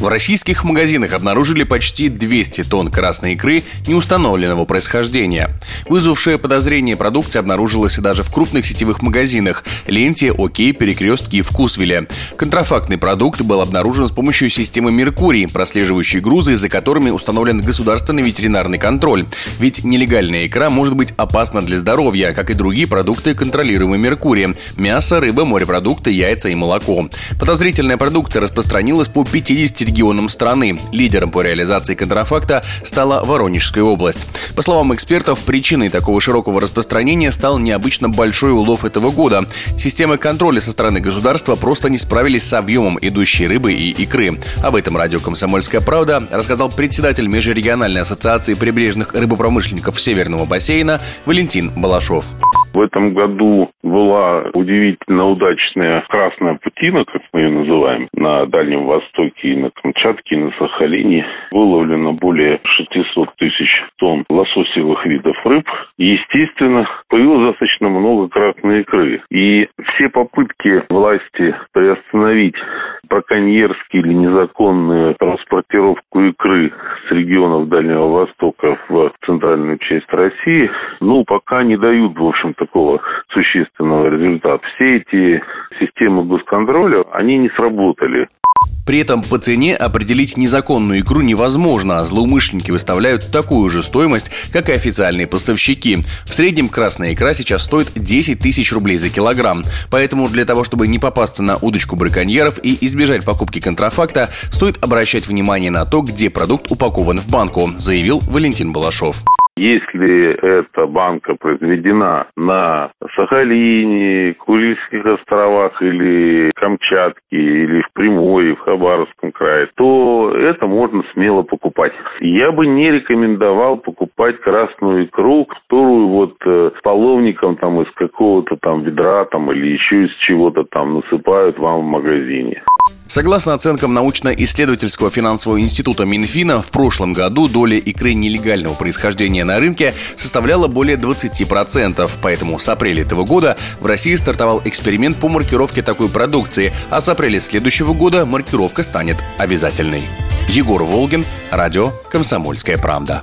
В российских магазинах обнаружили почти 200 тонн красной икры неустановленного происхождения. Вызвавшая подозрение продукция обнаружилась даже в крупных сетевых магазинах «Ленте», «Окей», «Перекрестке» и «Вкусвилле». Контрафактный продукт был обнаружен с помощью системы «Меркурий», прослеживающей грузы, за которыми установлен государственный ветеринарный контроль. Ведь нелегальная икра может быть опасна для здоровья, как и другие продукты, контролируемые Меркурием – мясо, рыба, морепродукты, яйца и молоко. Подозрительная продукция распространилась по 50 регионам страны. Лидером по реализации контрафакта стала Воронежская область. По словам экспертов, причиной такого широкого распространения стал необычно большой улов этого года. Системы контроля со стороны государства просто не справились с объемом идущей рыбы и икры. Об этом радио «Комсомольская правда» рассказал председатель Межрегиональной ассоциации прибрежных рыбопромышленников Северного бассейна Валентин Балашов. В этом году была удивительно удачная красная путина, как мы ее называем, на Дальнем Востоке и на Камчатке, и на Сахалине. Выловлено более 600 тысяч тонн лососевых видов рыб. Естественно, появилось достаточно много красной икры. И все попытки власти приостановить браконьерские или незаконную транспортировку икры с регионов Дальнего Востока в центральную часть России, ну, пока не дают, в общем такого существенного результата. Все эти системы госконтроля, они не сработали. При этом по цене определить незаконную икру невозможно, а злоумышленники выставляют такую же стоимость, как и официальные поставщики. В среднем красная икра сейчас стоит 10 тысяч рублей за килограмм. Поэтому для того, чтобы не попасться на удочку браконьеров и избежать покупки контрафакта, стоит обращать внимание на то, где продукт упакован в банку, заявил Валентин Балашов. Если эта банка произведена на Сахалине, Курильских островах или Камчатке, или в Прямой, в Хабаровском крае, то это можно смело покупать. Я бы не рекомендовал покупать красную икру, которую вот э, половником там из какого-то там ведра там или еще из чего-то там насыпают вам в магазине. Согласно оценкам научно-исследовательского финансового института Минфина, в прошлом году доля икры нелегального происхождения на рынке составляла более 20%, поэтому с апреля этого года в России стартовал эксперимент по маркировке такой продукции, а с апреля следующего года маркировка станет обязательной. Егор Волгин, радио «Комсомольская правда».